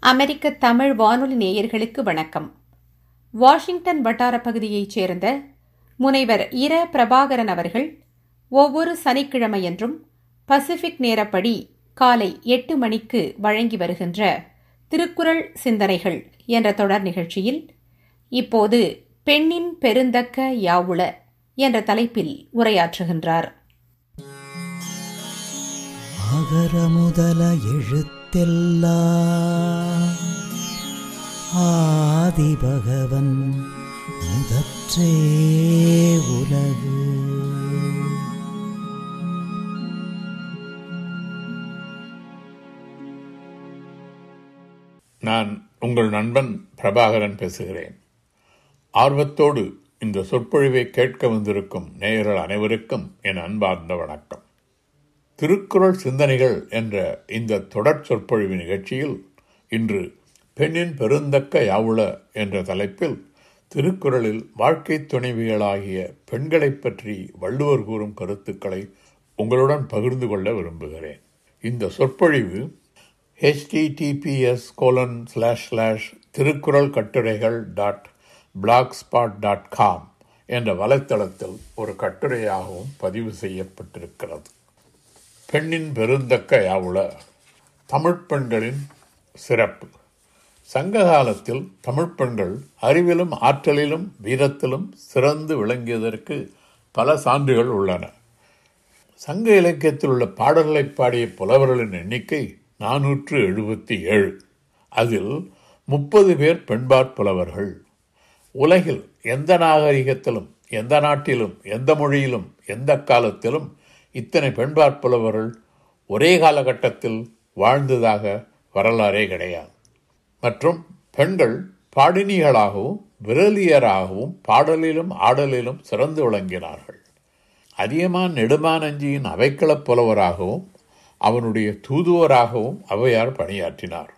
அமெரிக்க தமிழ் வானொலி நேயர்களுக்கு வணக்கம். வாஷிங்டன் வட்டார பகுதியைச் சேர்ந்த முனைவர் இர பிரபாகரன் அவர்கள் ஒவ்வொரு சனிக்கிழமையன்றும் பசிபிக் நேரப்படி காலை எட்டு மணிக்கு வழங்கி வருகின்ற திருக்குறள் சிந்தனைகள் என்ற தொடர் நிகழ்ச்சியில் இப்போது பெண்ணின் பெருந்தக்க யாவுள என்ற தலைப்பில் உரையாற்றுகின்றார். அகர முதல எழுத்து ஆதி பகவன் முதற்றே உலகு. நான் உங்கள் நண்பன் பிரபாகரன் பேசுகிறேன். ஆர்வத்தோடு இந்த சொற்பொழிவை கேட்க வந்திருக்கும் நேயர்கள் அனைவருக்கும் என் அன்பார்ந்த வணக்கம். திருக்குறள் சிந்தனைகள் என்ற இந்த தொடர் சொற்பொழிவு நிகழ்ச்சியில் இன்று பெண்ணின் பெருந்தக்க யாவுள என்ற தலைப்பில் திருக்குறளில் வாழ்க்கை துணைவிகளாகிய பெண்களைப் பற்றி வள்ளுவர் கூறும் கருத்துக்களை உங்களுடன் பகிர்ந்து கொள்ள விரும்புகிறேன். இந்த சொற்பொழிவு HTTPS colon slash slash Thirukkural கட்டுரைகள் dot blog spot dot com என்ற வலைத்தளத்தில் ஒரு கட்டுரையாகவும் பதிவு செய்யப்பட்டிருக்கிறது. பெண்ணின் பெருந்தக்க யாவுள தமிழ் பெண்களின் சிறப்பு. சங்க காலத்தில் தமிழ் பெண்கள் அறிவிலும் ஆற்றலிலும் வீரத்திலும் சிறந்து விளங்கியதற்கு பல சான்றுகள் உள்ளன. சங்க இலக்கியத்தில் உள்ள பாடல்களை பாடிய புலவர்களின் எண்ணிக்கை நானூற்று எழுபத்தி ஏழு. அதில் முப்பது பேர் பெண்பாற் புலவர்கள். உலகில் எந்த நாகரிகத்திலும் எந்த நாட்டிலும் எந்த மொழியிலும் எந்த காலத்திலும் இத்தனை பெண்பாற்புலவர்கள் ஒரே காலகட்டத்தில் வாழ்ந்ததாக வரலாறே கிடையாது. மற்றும் பெண்கள் பாடினிகளாகவும் விரலியராகவும் பாடலிலும் ஆடலிலும் சிறந்து விளங்கினார்கள். அதியமான் நெடுமானஞ்சியின் அவைக்களப் புலவராகவும் அவனுடைய தூதுவராகவும் அவையார் பணியாற்றினார்.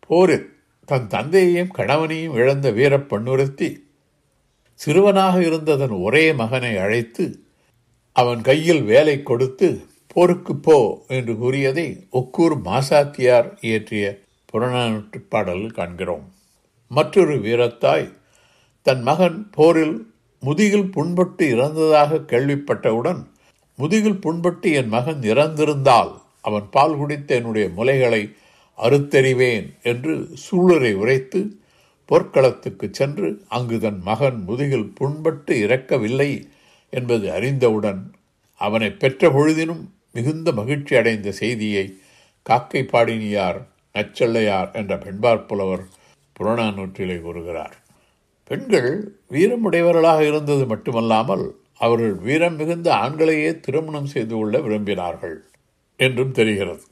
போரில் தன் தந்தையையும் கணவனையும் இழந்த வீரப் பெண்ணுறுத்தி சிறுவனாக இருந்ததன் ஒரே மகனை அழைத்து அவன் கையில் வேலை கொடுத்து போருக்கு போ என்று கூறியதை ஒக்கூர் மாசாத்தியார் இயற்றிய புறநானூற்று பாடலில் காண்கிறோம். மற்றொரு வீரத்தாய் தன் மகன் போரில் முதுகில் புண்பட்டு இறந்ததாக கேள்விப்பட்டவுடன் முதுகில் புண்பட்டு என் மகன் இறந்திருந்தால் அவன் பால் குடித்த என்னுடைய முலைகளை அறுத்தெறிவேன் என்று சூழரை உரைத்து போர்க்களத்துக்கு சென்று அங்கு தன் மகன் முதுகில் புண்பட்டு இறக்கவில்லை என்பது அறிந்தவுடன் அவனை பெற்ற பொழுதினும் மிகுந்த மகிழ்ச்சி அடைந்த செய்தியை காக்கை பாடினியார் நச்சள்ளையார் என்ற பெண்பார் புலவர் புறநானூற்றிலே கூறுகிறார். பெண்கள் வீரமுடையவர்களாக இருந்தது மட்டுமல்லாமல் அவர்கள் வீரம் மிகுந்த ஆண்களையே திருமணம் செய்து கொள்ள விரும்பினார்கள் என்றும் தெரிகிறது.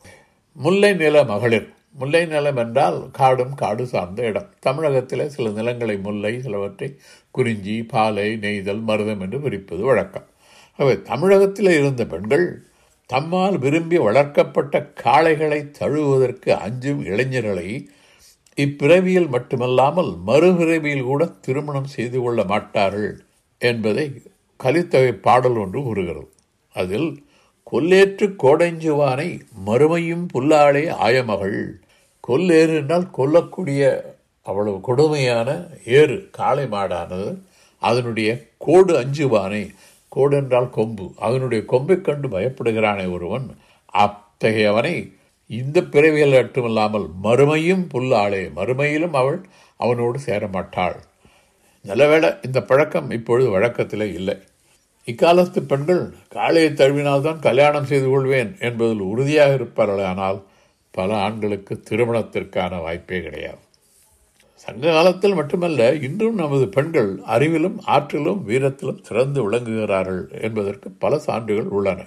முல்லை நில மகளிர் முல்லை நிலம் என்றால் காடும் காடு சார்ந்த இடம். தமிழகத்தில் சில நிலங்களை முல்லை சிலவற்றை குறிஞ்சி பாலை நெய்தல் மருதம் என்று பிரிப்பது வழக்கம். அவை தமிழகத்தில் இருந்த பெண்கள் தம்மால் விரும்பி வளர்க்கப்பட்ட காளைகளை தழுவுவதற்கு அஞ்சும் இளைஞர்களை இப்பிறவியில் மட்டுமல்லாமல் மறுபிறவியில் கூட திருமணம் செய்து கொள்ள மாட்டார்கள் என்பதை கலித்தொகை பாடல் ஒன்று கூறுகிறது. அதில் கொல்லேற்று கோடைஞ்சுவானை மறுமையும் புல்லாளே ஆயமகள். கொல்லேறு என்றால் கொல்லக்கூடிய அவ்வளவு கொடுமையான ஏறு காளை மாடானது அதனுடைய கோடு அஞ்சுவானை. கோடு என்றால் கொம்பு. அதனுடைய கொம்பை கண்டு பயப்படுகிறானே ஒருவன். அத்தகையவனை இந்த பிறவியில் மட்டுமல்லாமல் மறுமையும் புல்லாளே. மறுமையிலும் அவள் அவனோடு சேரமாட்டாள். நல்லவேளை இந்த பழக்கம் இப்பொழுது வழக்கத்தில் இல்லை. இக்காலத்து பெண்கள் காளையை தழுவினால்தான் கல்யாணம் செய்து கொள்வேன் என்பதில் உறுதியாக இருப்பார்களானால் பல ஆண்களுக்கு திருமணத்திற்கான வாய்ப்பே கிடையாது. சங்க காலத்தில் மட்டுமல்ல இன்றும் நமது பெண்கள் அறிவிலும் ஆற்றிலும் வீரத்திலும் சிறந்து விளங்குகிறார்கள் என்பதற்கு பல சான்றுகள் உள்ளன.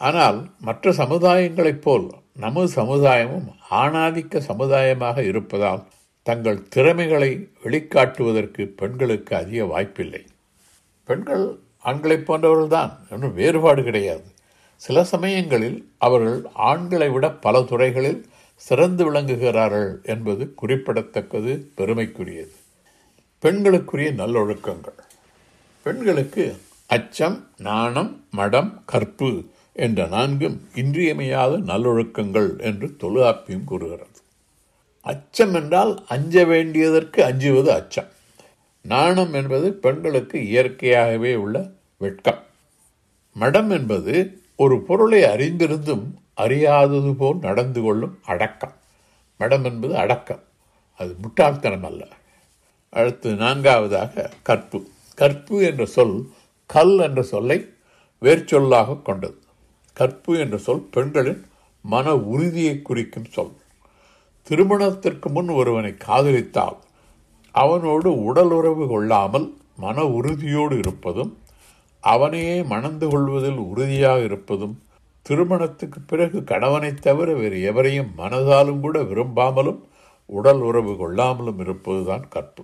ஆனால் மற்ற சமுதாயங்களைப் போல் நமது சமுதாயமும் ஆணாதிக்க சமுதாயமாக இருப்பதால் தங்கள் திறமைகளை வெளிக்காட்டுவதற்கு பெண்களுக்கு அதிக வாய்ப்பில்லை. பெண்கள் ஆண்களைப் போன்றவர்கள்தான் இன்னும் வேறுபாடு கிடையாது. சில சமயங்களில் அவர்கள் ஆண்களை விட பல துறைகளில் சிறந்து விளங்குகிறார்கள் என்பது குறிப்பிடத்தக்கது பெருமைக்குரியது. பெண்களுக்குரிய நல்லொழுக்கங்கள். பெண்களுக்கு அச்சம் நாணம் மடம் கற்பு என்ற நான்கும் இன்றியமையாத நல்லொழுக்கங்கள் என்று தொழுகாப்பியம் கூறுகிறது. அச்சம் என்றால் அஞ்ச வேண்டியதற்கு அஞ்சுவது அச்சம். நாணம் என்பது பெண்களுக்கு இயற்கையாகவே உள்ள வெட்கம். மடம் என்பது ஒரு பொருளை அறிந்திருந்தும் அறியாதது போல் நடந்து கொள்ளும் அடக்கம். மடம் என்பது அடக்கம். அது முட்டாள்தனம் அல்ல. அடுத்து நான்காவதாக கற்பு. கற்பு என்ற சொல் கல் என்ற சொல்லை வேர்ச்சொல்லாக கொண்டது. கற்பு என்ற சொல் பெண்களின் மன உறுதியை குறிக்கும் சொல். திருமணத்திற்கு முன் ஒருவனை காதலித்தால் அவனோடு உடல் உறவு கொள்ளாமல் மன உறுதியோடு இருப்பதும் அவனையே மணந்து கொள்வதில் உறுதியாக இருப்பதும் திருமணத்துக்கு பிறகு கணவனைத் தவிர வேறு எவரையும் மனதாலும் கூட விரும்பாமலும் உடல் உறவு கொள்ளாமலும் இருப்பதுதான் கற்பு.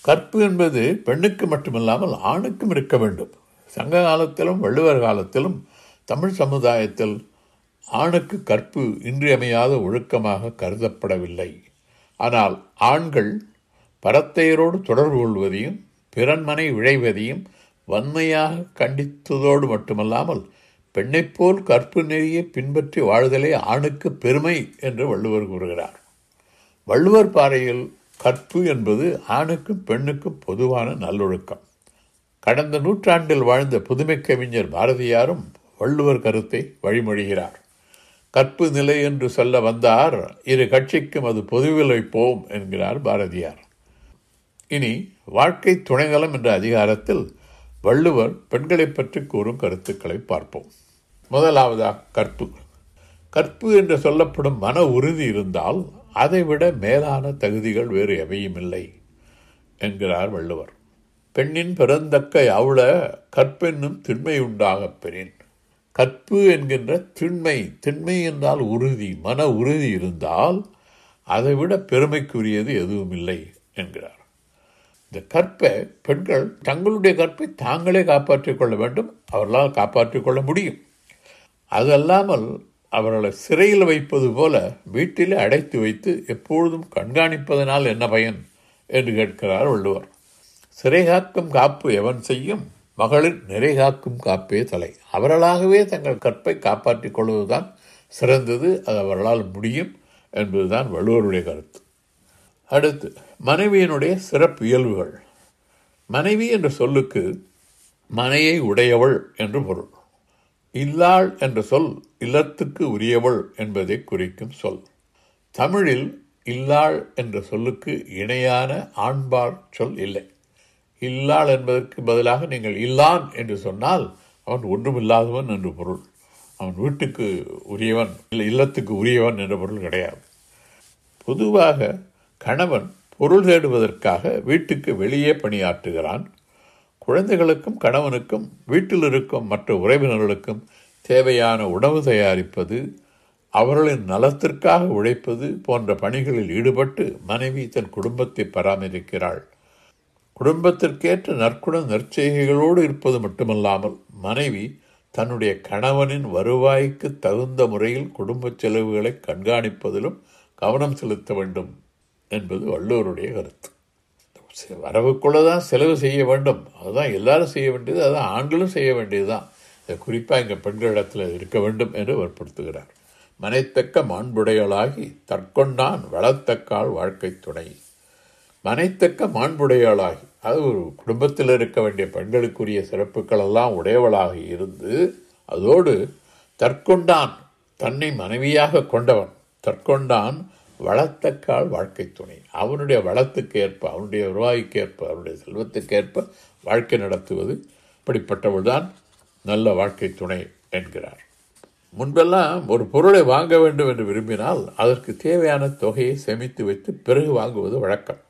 கற்பு என்பது பெண்ணுக்கு மட்டுமில்லாமல் ஆணுக்கும் இருக்க வேண்டும். சங்க காலத்திலும் வள்ளுவர் காலத்திலும் தமிழ் சமுதாயத்தில் ஆணுக்கு கற்பு இன்றியமையாத ஒழுக்கமாக கருதப்படவில்லை. ஆனால் ஆண்கள் பரத்தையரோடு தொடர்பு கொள்வதையும் பிறன்மனை விழைவதையும் வன்மையாக கண்டித்ததோடு மட்டுமல்லாமல் பெண்ணைப் போல் கற்பு நெறியை பின்பற்றி வாழ்தலே ஆணுக்கு பெருமை என்று வள்ளுவர் கூறுகிறார். வள்ளுவர் பாறையில் கற்பு என்பது ஆணுக்கும் பெண்ணுக்கும் பொதுவான நல்லொழுக்கம். கடந்த நூற்றாண்டில் வாழ்ந்த புதுமை கவிஞர் பாரதியாரும் வள்ளுவர் கருத்தை வழிமொழிகிறார். கற்பு நிலை என்று சொல்ல வந்தார் இரு கட்சிக்கும் அது பொதுவில் வைப்போம் என்கிறார் பாரதியார். இனி வாழ்க்கை துணைநலம் என்ற அதிகாரத்தில் வள்ளுவர் பெண்களை பற்றி கூறும் கருத்துக்களை பார்ப்போம். முதலாவதாக கற்பு. கற்பு என்று சொல்லப்படும் மன உறுதி இருந்தால் அதைவிட மேலான தகுதிகள் வேறு எவையும் இல்லை என்கிறார் வள்ளுவர். பெண்ணின் பிறந்தக்கை அவள கற்பென்னும் திண்மை உண்டாகப் பெறின். கற்பு என்கின்ற திண்மை திண்மை என்றால் உறுதி மன உறுதி இருந்தால் அதைவிட பெருமைக்குரியது எதுவும் இல்லை என்கிறார். இந்த கற்பை பெண்கள் தங்களுடைய கற்பை தாங்களே காப்பாற்றிக் கொள்ள வேண்டும் அவர்களால் காப்பாற்றிக் கொள்ள முடியும். அது அல்லாமல் அவர்களை சிறையில் வைப்பது போல வீட்டிலே அடைத்து வைத்து எப்பொழுதும் கண்காணிப்பதனால் என்ன பயன் என்று கேட்கிறார் வள்ளுவர். சிறை காக்கும் காப்பு எவன் செய்யும்? மகளிர் நிறை காக்கும் காப்பே தலை. அவர்களாகவே தங்கள் கற்பை காப்பாற்றிக் கொள்வதுதான் சிறந்தது அது அவர்களால் முடியும் என்பதுதான் வள்ளுவருடைய கருத்து. அடுத்து மனைவியினுடைய சிறப்பு இயல்புகள். மனைவி என்ற சொல்லுக்கு மனையை உடையவள் என்று பொருள். இல்லாள் என்ற சொல் இல்லத்துக்கு உரியவள் என்பதை குறிக்கும் சொல். தமிழில் இல்லாள் என்ற சொல்லுக்கு இணையான ஆண்பார் சொல் இல்லை. இல்லாள் என்பதற்கு பதிலாக நீங்கள் இல்லான் என்று சொன்னால் அவன் ஒன்றுமில்லாதவன் என்று பொருள். அவன் வீட்டுக்கு உரியவன் இல்லை இல்லத்துக்கு உரியவன் என்ற பொருள் கிடையாது. பொதுவாக கணவன் பொருள் தேடுவதற்காக வீட்டுக்கு வெளியே பணியாற்றுகிறான். குழந்தைகளுக்கும் கணவனுக்கும் வீட்டில் இருக்கும் மற்ற உறவினர்களுக்கும் தேவையான உணவு தயாரிப்பது அவர்களின் நலத்திற்காக உழைப்பது போன்ற பணிகளில் ஈடுபட்டு மனைவி தன் குடும்பத்தை பராமரிக்கிறாள். குடும்பத்திற்கேற்ற நற்குண நற்செய்கைகளோடு இருப்பது மட்டுமல்லாமல் மனைவி தன்னுடைய கணவனின் வருவாய்க்கு தகுந்த முறையில் குடும்ப செலவுகளை கண்காணிப்பதிலும் கவனம் செலுத்த வேண்டும் என்பது வள்ளுவருடைய கருத்து. வரவுக்குள்ளே தான் செலவு செய்ய வேண்டும். அதுதான் எல்லாரும் செய்ய வேண்டியது அதுதான் ஆண்களும் செய்ய வேண்டியது தான் இதை குறிப்பாக இங்கே பெண்களிடத்தில் இருக்க வேண்டும் என்று வற்புறுத்துகிறார். மனைத்தக்க மாண்புடையாளாகி தற்கொண்டான் வளர்த்தக்கால் வாழ்க்கை துணை. மனைத்தக்க மாண்புடையவளாகி அது ஒரு குடும்பத்தில் இருக்க வேண்டிய பெண்களுக்குரிய சிறப்புகளெல்லாம் உடையவளாக இருந்து அதோடு தற்கொண்டான் தன்னை மனைவியாக கொண்டவன். தற்கொண்டான் வளத்தக்கால் வாழ்க்கை துணை. அவனுடைய வளத்துக்கு ஏற்ப அவனுடைய உருவாய்க்கு ஏற்ப அவனுடைய செல்வத்துக்கேற்ப வாழ்க்கை நடத்துவது இப்படிப்பட்டவள்தான் நல்ல வாழ்க்கை துணை என்கிறார். முன்பெல்லாம் ஒரு பொருளை வாங்க வேண்டும் என்று விரும்பினால் அதற்கு தேவையான தொகையை சேமித்து வைத்து பிறகு வாங்குவது வழக்கம்.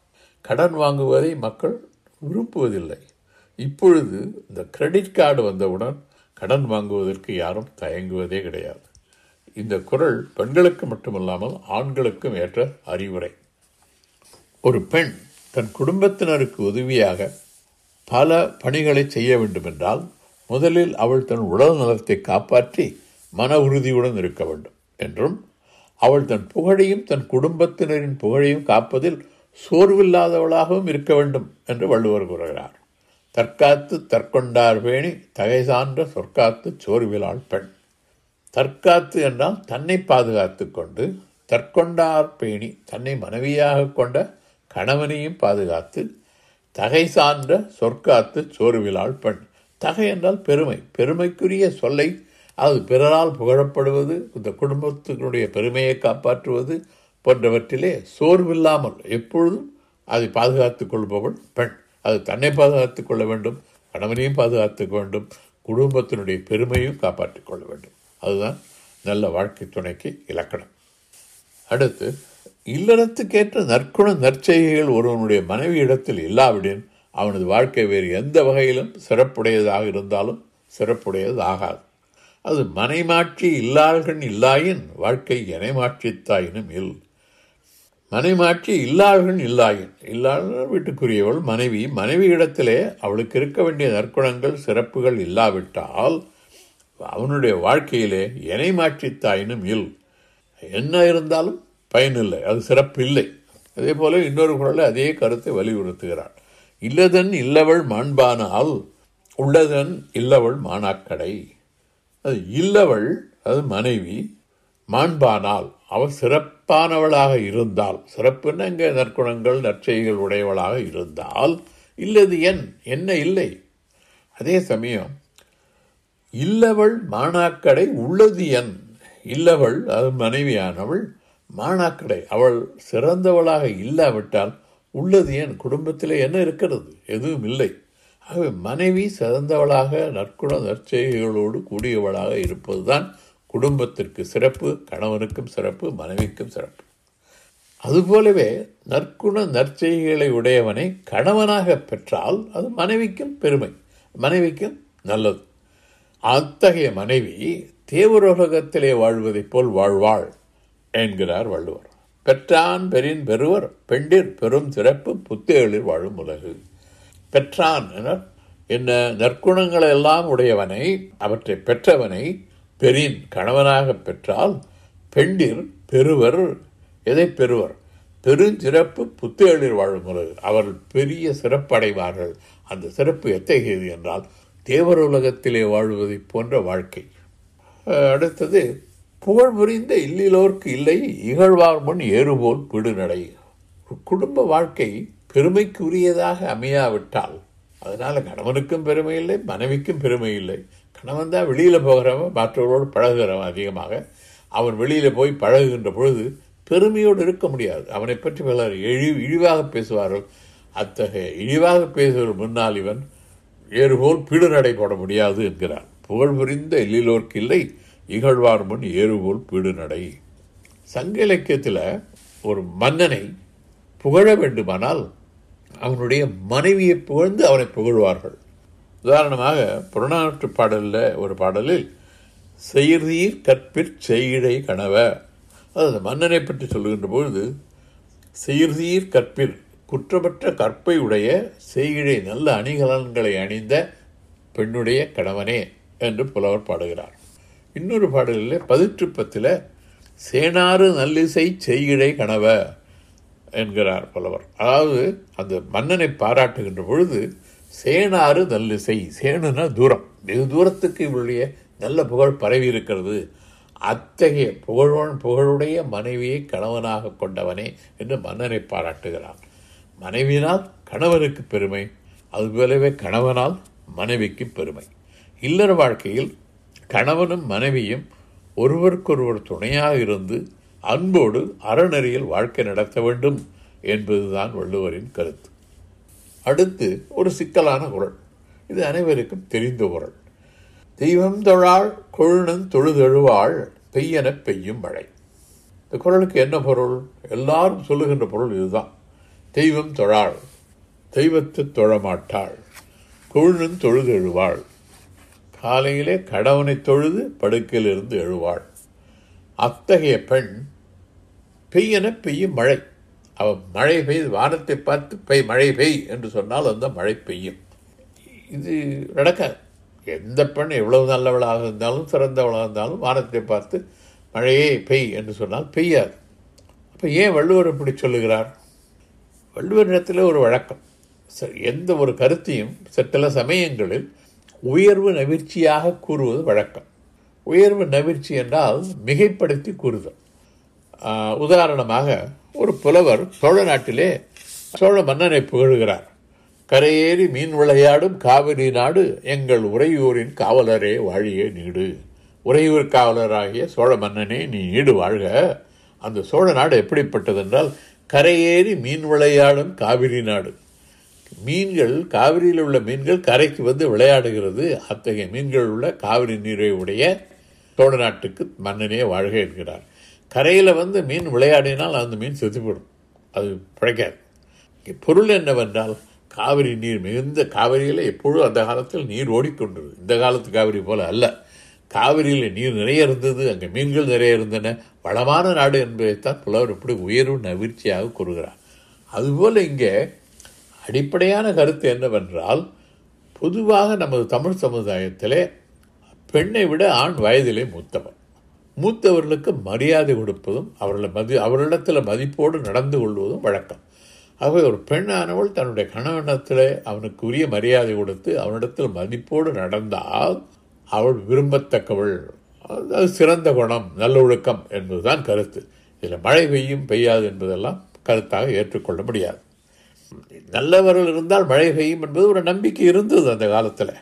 கடன் வாங்குவதை மக்கள் விரும்புவதில்லை. இப்பொழுது இந்த கிரெடிட் கார்டு வந்தவுடன் கடன் வாங்குவதற்கு யாரும் தயங்குவதே கிடையாது. இந்த குரல் பெண்களுக்கு மட்டுமல்லாமல் ஆண்களுக்கும் ஏற்ற அறிவுரை. ஒரு பெண் தன் குடும்பத்தினருக்கு உதவியாக பல பணிகளை செய்ய வேண்டுமென்றால் முதலில் அவள் தன் உடல் நலத்தை காப்பாற்றி மன உறுதியுடன் இருக்க வேண்டும் என்றும் அவள் தன் புகழையும் தன் குடும்பத்தினரின் புகழையும் காப்பதில் சோர்வில்லாதவளாகவும் இருக்க வேண்டும் என்று வள்ளுவர் கூறுகிறார். தற்காத்து தற்கொண்டார் பேணி தகை சான்ற சொற்காத்து சோர்விலாள் பெண். தற்காத்து என்றால் தன்னை பாதுகாத்து கொண்டு தற்கொண்டார் பேணி தன்னை மனைவியாக கொண்ட கணவனையும் பாதுகாத்து தகை சார்ந்த சொற்காத்து சோர்விலாள் பெண். தகை என்றால் பெருமை. பெருமைக்குரிய சொல்லை அது பிறரால் புகழப்படுவது இந்த குடும்பத்தினுடைய பெருமையை காப்பாற்றுவது போன்றவற்றிலே சோர்வில்லாமல் எப்பொழுதும் அதை பாதுகாத்துக் கொள்பவள் பெண். அது தன்னை பாதுகாத்துக் கொள்ள வேண்டும் கணவனையும் பாதுகாத்துக் வேண்டும் குடும்பத்தினுடைய பெருமையும் காப்பாற்றிக் கொள்ள வேண்டும். அதுதான் நல்ல வாழ்க்கை துணைக்கு இலக்கணம். அடுத்து இல்லறத்துக்கேற்ற நற்குண நற்செய்கைகள் ஒருவனுடைய மனைவி இடத்தில் இல்லாவிடின் அவனது வாழ்க்கை வேறு எந்த வகையிலும் சிறப்புடையதாக இருந்தாலும் சிறப்புடையது ஆகாது. அது மனைமாட்சி இல்லாள்கள் இல்லாயின் வாழ்க்கை எனைமாற்றித்தாயினும் இல். மனைமாட்சி இல்லாள்கள் இல்லாயின் இல்லாத வீட்டுக்குரியவள் மனைவி மனைவி இடத்திலே அவளுக்கு இருக்க வேண்டிய நற்குணங்கள் சிறப்புகள் இல்லாவிட்டால் அவனுடைய வாழ்க்கையிலே எனைமாட்சித்தாயினும் இல். என்ன இருந்தாலும் பயனில்லை அது சிறப்பு இல்லை அதே போல இன்னொரு குரலில் அதே கருத்தை வலியுறுத்துகிறாள் இல்லதன் இல்லவள் மாண்பானால் உள்ளதன் இல்லவள் மானாக்கடை. அது இல்லவள் அது மனைவி மாண்பானால் அவள் சிறப்பானவளாக இருந்தால் சிறப்புன்னு இங்கே நற்குணங்கள் நற்செய்கள் உடையவளாக இருந்தால் இல்லது என் என்ன இல்லை. அதே சமயம் இல்லவள் மாணாக்கடை உள்ளது என். இல்லவள் அது மனைவியானவள் மாணாக்கடை அவள் சிறந்தவளாக இல்லாவிட்டால் உள்ளது என். குடும்பத்தில் என்ன இருக்கிறது? எதுவும் இல்லை. ஆகவே மனைவி சிறந்தவளாக நற்குண நற்செய்கைகளோடு கூடியவளாக இருப்பதுதான் குடும்பத்திற்கு சிறப்பு கணவனுக்கும் சிறப்பு மனைவிக்கும் சிறப்பு. அதுபோலவே நற்குண நற்செய்களை உடையவனை கணவனாக பெற்றால் அது மனைவிக்கும் பெருமை மனைவிக்கும் நல்லது. அத்தகைய மனைவி தேவரோலகத்திலே வாழ்வதைப் போல் வாழ்வாள் என்கிறார் வள்ளுவர். பெற்றான் பெரின் பெறுவர் பெண்டிர் பெரும் சிறப்பு புத்தேளில் வாழும் உலகு. பெற்றான் என்ன நற்குணங்கள் எல்லாம் உடையவனை அவற்றை பெற்றவனை பெரின் கணவனாக பெற்றால் பெண்டிர் பெறுவர் எதை பெறுவர்? பெருஞ்சிறப்பு புத்தேளில் வாழும் உலகு. அவர்கள் பெரிய சிறப்படைவார்கள். அந்த சிறப்பு எத்தகையது என்றால் தேவர் உலகத்திலே வாழ்வதை போன்ற வாழ்க்கை. அடுத்தது புகழ் புரிந்த இல்லிலோர்க்கு இல்லை இகழ்வார் முன் ஏறுபோல் பிடுநடை குடும்ப வாழ்க்கை பெருமைக்குரியதாக அமையாவிட்டால் அதனால் கணவனுக்கும் பெருமை இல்லை மனைவிக்கும் பெருமை இல்லை. கணவன் தான் வெளியில் போகிறவன் மற்றவர்களோடு பழகுகிறவன் அதிகமாக. அவன் வெளியில் போய் பழகுகின்ற பொழுது பெருமையோடு இருக்க முடியாது. அவனை பற்றி பலர் இழி இழிவாக பேசுவார்கள். அத்தகைய இழிவாக பேசுவதற்கு முன்னால் இவன் ஏறுபோல் பீடுநடை போட முடியாது என்கிறார் புகழ் புரிந்த எல்லிலோர்க்கு இல்லை இகழ்வார் முன் ஏறுபோல் பீடுநடை சங்க இலக்கியத்தில் ஒரு மன்னனை புகழ வேண்டுமானால் அவனுடைய மனைவியை புகழ்ந்து அவனை புகழ்வார்கள். உதாரணமாக புறநாற்று பாடலில் ஒரு பாடலில் செய்தீர் கற்பிற் செய்கிழை கணவ அது மன்னனை பற்றி சொல்லுகின்ற பொழுது செய்தீர் கற்பிற் குற்றமற்ற கற்பை உடைய செய்கிழை நல்ல அணிகலன்களை அணிந்த பெண்ணுடைய கணவனே என்று புலவர் பாடுகிறார். இன்னொரு பாடலில் பதிற்றுப்பத்தில் சேனாறு நல்லிசை செய்கிழை கணவ என்கிறார் புலவர். அதாவது அந்த மன்னனை பாராட்டுகின்ற பொழுது சேனாறு நல்லிசை சேனுனா தூரம். வெகு தூரத்துக்கு இவருடைய நல்ல புகழ் பரவி இருக்கிறது. அத்தகைய புகழோன் புகழுடைய மனைவியை கணவனாக கொண்டவனே என்று மன்னனை பாராட்டுகிறான் மனைவியினால் கணவனுக்கு பெருமை அதுபோலவே கணவனால் மனைவிக்கு பெருமை. இல்லற வாழ்க்கையில் கணவனும் மனைவியும் ஒருவருக்கொருவர் துணையாக இருந்து அன்போடு அறநெறியில் வாழ்க்கை நடத்த வேண்டும் என்பதுதான் வள்ளுவரின் கருத்து. அடுத்து ஒரு சிக்கலான குரல். இது அனைவருக்கும் தெரிந்த குரல். தெய்வம் தொழாள் கொழுனன் தொழுதெழுவாள் பெய்யன பெய்யும் மழை. இந்த குரலுக்கு என்ன பொருள்? எல்லாரும் சொல்லுகின்ற பொருள் இதுதான். தெய்வம் தொழாள் தெய்வத்து தொழமாட்டாள் கொழுனன் தொழுது எழுவாள் காலையிலே கடவுனை தொழுது படுக்கையிலிருந்து எழுவாள். அத்தகைய பெண் பெய்யன பெய்யும் மழை. அவள் மழை பெய்து வானத்தை பார்த்து பெய் மழை பெய் என்று சொன்னால் அந்த மழை பெய்யும். இது நடக்காது. எந்த பெண் எவ்வளவு நல்லவளாக இருந்தாலும் சிறந்தவளாக இருந்தாலும் வானத்தை பார்த்து மழையே பெய் என்று சொன்னால் பெய்யாது. அப்போ ஏன் வள்ளுவர் இப்படி சொல்லுகிறார்? வள்ளுவரிடத்தில் ஒரு வழக்கம். எந்த ஒரு கருத்தையும் சில சமயங்களில் உயர்வு நவிர்ச்சியாக கூறுவது வழக்கம். உயர்வு நவிர்ச்சி என்றால் மிகைப்படுத்தி கூறுதல். உதாரணமாக ஒரு புலவர் சோழ நாட்டிலே சோழ மன்னனை புகழுகிறார். கரையேறி மீன் விளையாடும் காவிரி நாடு எங்கள் உறையூரின் காவலரே வாழிய நீடு. உறையூர் காவலராகிய சோழ மன்னனே நீ நீடு வாழ்க. அந்த சோழ நாடு எப்படிப்பட்டது என்றால் கரையேறி மீன் விளையாடும் காவிரி நாடு. மீன்கள் காவிரியில் உள்ள மீன்கள் கரைக்கு வந்து விளையாடுகிறது. அத்தகைய மீன்கள் உள்ள காவிரி நீரை உடைய சோழ நாட்டுக்கு மன்னனே வாழ்க என்கிறார். கரையில் வந்து மீன் விளையாடினால் அந்த மீன் செத்துப்படும். அது பிழைக்காது. பொருள் என்னவென்றால் காவிரி நீர் மிகுந்த காவிரியில் எப்பொழுதும் அந்த காலத்தில் நீர் ஓடிக்கொண்டிருது இந்த காலத்து காவிரி போல அல்ல. காவிரியில் நீர் நிறைய இருந்தது அங்கே மீன்கள் நிறைய இருந்தன. வளமான நாடு என்பதைத்தான் புலவர் இப்படி உயர்வு நவிர்ச்சியாக கூறுகிறார். அதுபோல் இங்கே அடிப்படையான கருத்து என்னவென்றால் பொதுவாக நமது தமிழ் சமுதாயத்திலே பெண்ணை விட ஆண் வயதிலே மூத்தவன் மூத்தவர்களுக்கு மரியாதை கொடுப்பதும் அவர்களை மதி அவர்களிடத்தில் மதிப்போடு நடந்து கொள்வதும் வழக்கம். ஆகவே ஒரு பெண்ணானவள் தன்னுடைய கணவனத்தில் அவனுக்கு உரிய மரியாதை கொடுத்து அவனிடத்தில் மதிப்போடு நடந்தால் அவள் விரும்பத்தக்கவள். அது சிறந்த குணம் நல்லொழுக்கம் என்பதுதான் கருத்து. இதில் மழை பெய்யும் பெய்யாது என்பதெல்லாம் கருத்தாக ஏற்றுக்கொள்ள முடியாது. நல்லவர்கள் இருந்தால் மழை பெய்யும் என்பது ஒரு நம்பிக்கை இருந்தது அந்த காலத்தில்.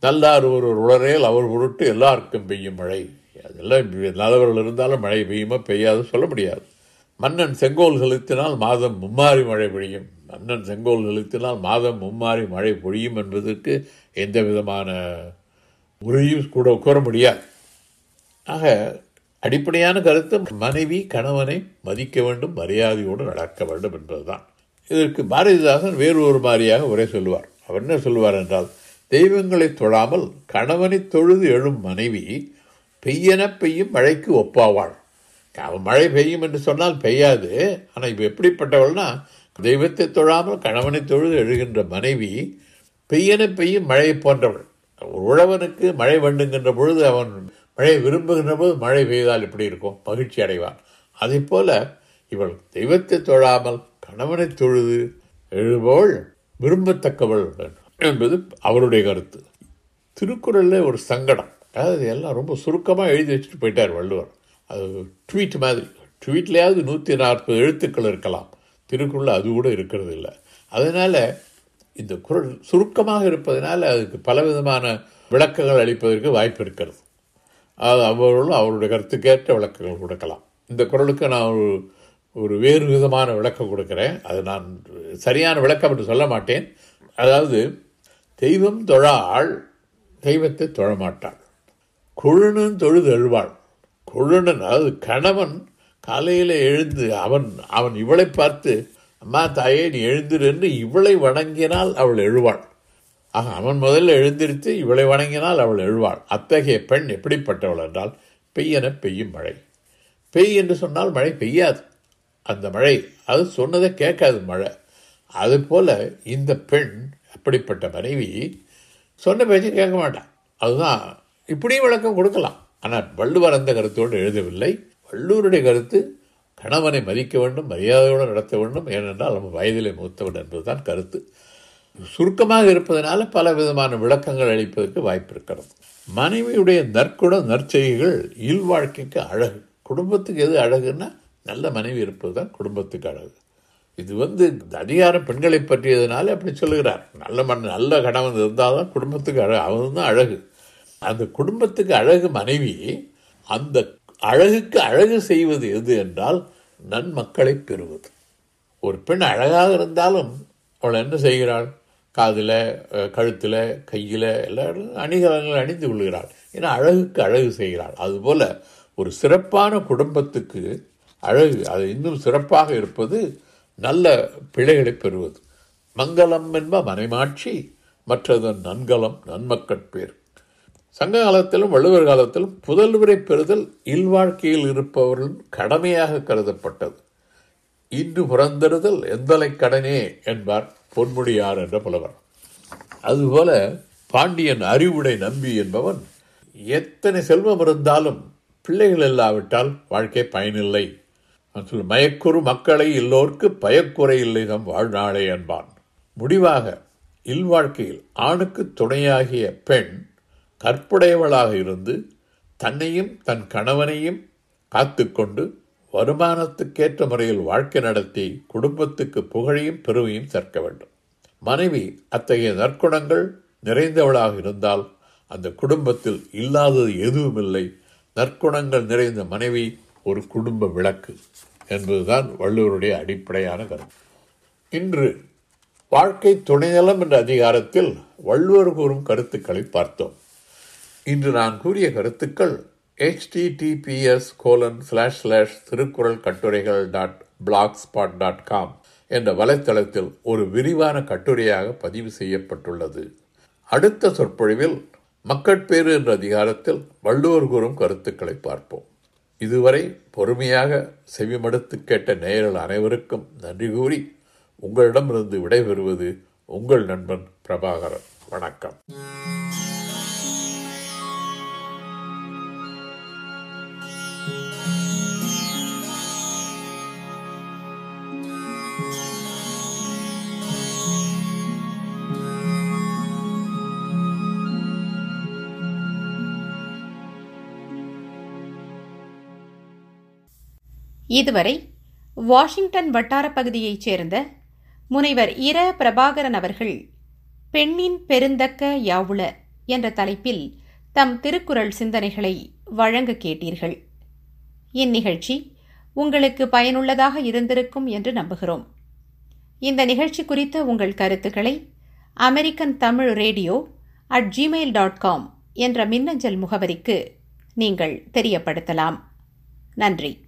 நல்லார் ஒருவர் உளரேல் அவர் பொருட்டு எல்லாருக்கும் பெய்யும் மழை. அதெல்லாம் நல்லவர்கள் இருந்தாலும் மழை பெய்யுமா பெய்யாது சொல்ல முடியாது. மன்னன் செங்கோல் செலுத்தினால் மாதம் மும்மாறி மழை பொழியும். மன்னன் செங்கோல் செலுத்தினால் மாதம் மும்மாறி மழை பொழியும் என்பதற்கு எந்த விதமான உறுதியும் கூட கூற முடியாது. ஆக அடிப்படையான கருத்து மனைவி கணவனை மதிக்க வேண்டும் மரியாதையோடு நடக்க வேண்டும் என்பதுதான். இதற்கு பாரதிதாசன் வேறு ஒரு மாதிரியாக உரை சொல்லுவார். அவர் என்ன சொல்லுவார் என்றால் தெய்வங்களை தொழாமல் கணவனை தொழுது எழும் மனைவி பெய்யன பெய்யும் மழைக்கு ஒப்பாவாள். அவன் மழை பெய்யும் என்று சொன்னால் பெய்யாது. ஆனால் இப்போ எப்படிப்பட்டவள்னா தெய்வத்தை தொழாமல் கணவனை தொழுது எழுகின்ற மனைவி பெய்யன பெய்யும் மழை போன்றவள். ஒரு உழவனுக்கு மழை வேண்டுங்கின்ற பொழுது அவன் மழை விரும்புகின்ற போது மழை பெய்தால் இப்படி இருக்கும்? மகிழ்ச்சி அடைவான். அதே போல இவள் தெய்வத்தை தொழாமல் கணவனை தொழுது எழுபவள் விரும்பத்தக்கவள் என்பது அவருடைய கருத்து. திருக்குறளில் ஒரு சங்கடம். அதாவது எல்லாம் ரொம்ப சுருக்கமாக எழுதி வச்சுட்டு போயிட்டார் வள்ளுவர். அது ட்வீட் மாதிரி. ட்வீட்லேயாவது நூற்றி நாற்பது எழுத்துக்கள் இருக்கலாம். திருக்குறள் அது கூட இருக்கிறது இல்லை. அதனால் இந்த குரல் சுருக்கமாக இருப்பதனால் அதுக்கு பலவிதமான விளக்கங்கள் அளிப்பதற்கு வாய்ப்பு இருக்கிறது. அது அவர்களும் அவருடைய கருத்துக்கேற்ற விளக்கங்கள் கொடுக்கலாம். இந்த குரலுக்கு நான் ஒரு ஒரு வேறு விதமான விளக்கம் கொடுக்குறேன். அது நான் சரியான விளக்கம் என்று சொல்ல மாட்டேன். அதாவது தெய்வம் தொழாள் தெய்வத்தை தொழமாட்டாள். கொழுனன் தொழுது எழுவாள். கொழுனன் அதாவது கணவன் காலையில் எழுந்து அவன் அவன் இவளை பார்த்து அம்மா தாயே நீ எழுந்திருந்து இவளை வணங்கினால் அவள் எழுவாள். ஆக அவன் முதல்ல எழுந்திருத்து இவளை வணங்கினால் அவள் எழுவாள். அத்தகைய பெண் எப்படிப்பட்டவள் என்றால் பெய்யன பெய்யும் மழை. பெய் என்று சொன்னால் மழை பெய்யாது. அந்த மழை அது சொன்னதை கேட்காது மழை. அதுபோல இந்த பெண் அப்படிப்பட்ட மனைவி சொன்ன பேச்சு கேட்க மாட்டான் அதுதான் இப்படியும் விளக்கம் கொடுக்கலாம். ஆனால் வள்ளுவர் அந்த கருத்தோடு எழுதவில்லை. வள்ளுவருடைய கருத்து கணவனை மதிக்க வேண்டும் மரியாதையோடு நடத்த வேண்டும். ஏனென்றால் நம்ம வயதிலே மூத்தவன் என்பதுதான் கருத்து. சுருக்கமாக இருப்பதனால பல விதமான விளக்கங்கள் அளிப்பதற்கு வாய்ப்பு இருக்கிறது. மனைவியுடைய நற்குண நற்செய்கைகள் இல்வாழ்க்கைக்கு அழகு. குடும்பத்துக்கு எது அழகுன்னா நல்ல மனைவி இருப்பது தான் குடும்பத்துக்கு அழகு. இது வந்து அதிகாரம் பெண்களை பற்றியதுனால அப்படி சொல்லுகிறார். நல்ல மண் நல்ல கணவன் இருந்தால் தான் குடும்பத்துக்கு அழகு. அவன் தான் அழகு. அந்த குடும்பத்துக்கு அழகு மனைவி அந்த அழகுக்கு அழகு செய்வது எது என்றால் நன்மக்களை பெறுவது. ஒரு பெண் அழகாக இருந்தாலும் அவள் என்ன செய்கிறாள்? காதில் கழுத்தில் கையில் எல்லா அணிகலங்கள் அணிந்து கொள்கிறாள். ஏன்னா அழகுக்கு அழகு செய்கிறாள். அதுபோல் ஒரு சிறப்பான குடும்பத்துக்கு அழகு அது இன்னும் சிறப்பாக இருப்பது நல்ல பிழைகளை பெறுவது. மங்களம் என்ப மனைமாட்சி மற்றது நன்கலம் நன்மக்கட்பேர். சங்க காலத்திலும் வள்ளுவர் காலத்திலும் புதல்வரை பெறுதல் இல்வாழ்க்கையில் இருப்பவர்களின் கடமையாக கருதப்பட்டது. இன்று புறந்தறுதல் எந்தலை கடனே என்பார் பொன்முடியார் என்ற புலவர். அதுபோல பாண்டியன் அறிவுடை நம்பி என்பவன் எத்தனை செல்வம் இருந்தாலும் பிள்ளைகள் இல்லாவிட்டால் வாழ்க்கை பயனில்லை. சொல் மயக்குறு மக்களை எல்லோர்க்கு பயக்குறை இல்லை நம் வாழ்நாளே என்பான். முடிவாக இல்வாழ்க்கையில் ஆணுக்கு துணையாகிய பெண் கற்புடையவளாக இருந்து தன்னையும் தன் கணவனையும் காத்துக்கொண்டு வருமானத்துக்கேற்ற முறையில் வாழ்க்கை நடத்தி குடும்பத்துக்கு புகழையும் பெருமையும் சேர்க்க வேண்டும். மனைவி அத்தகைய நற்குணங்கள் நிறைந்தவளாக இருந்தால் அந்த குடும்பத்தில் இல்லாதது எதுவுமில்லை. நற்குணங்கள் நிறைந்த மனைவி ஒரு குடும்ப விளக்கு என்பதுதான் வள்ளுவருடைய அடிப்படையான கருத்து. இன்று வாழ்க்கை துணைநலம் என்ற அதிகாரத்தில் வள்ளுவர் கூறும் கருத்துக்களை பார்த்தோம். இன்று நான் கூறிய கருத்துக்கள் HTTPS colon slash slash Thirukkural கட்டுரைகள் dot blog spot dot com என்ற வலைத்தளத்தில் ஒரு விரிவான கட்டுரையாக பதிவு செய்யப்பட்டுள்ளது. அடுத்த சொற்பொழிவில் மக்கட்பேறு என்ற அதிகாரத்தில் வள்ளுவர் கூறும் கருத்துக்களை பார்ப்போம். இதுவரை பொறுமையாக செவிமடுத்து கேட்ட நேயர்கள் அனைவருக்கும் நன்றி கூறி உங்களிடமிருந்து விடைபெறுவது உங்கள் நண்பன் பிரபாகரன். வணக்கம். இதுவரை வாஷிங்டன் வட்டார பகுதியைச் சேர்ந்த முனைவர் இர பிரபாகரன் அவர்கள் பெண்ணின் பெருந்தக்க யாவுள என்ற தலைப்பில் தம் திருக்குறள் சிந்தனைகளை வழங்க கேட்டீர்கள். இந்நிகழ்ச்சி உங்களுக்கு பயனுள்ளதாக இருந்திருக்கும் என்று நம்புகிறோம். இந்த நிகழ்ச்சி குறித்த உங்கள் கருத்துக்களை American Tamil radio at Gmail dot com என்ற மின்னஞ்சல் முகவரிக்கு நீங்கள் தெரியப்படுத்தலாம். நன்றி.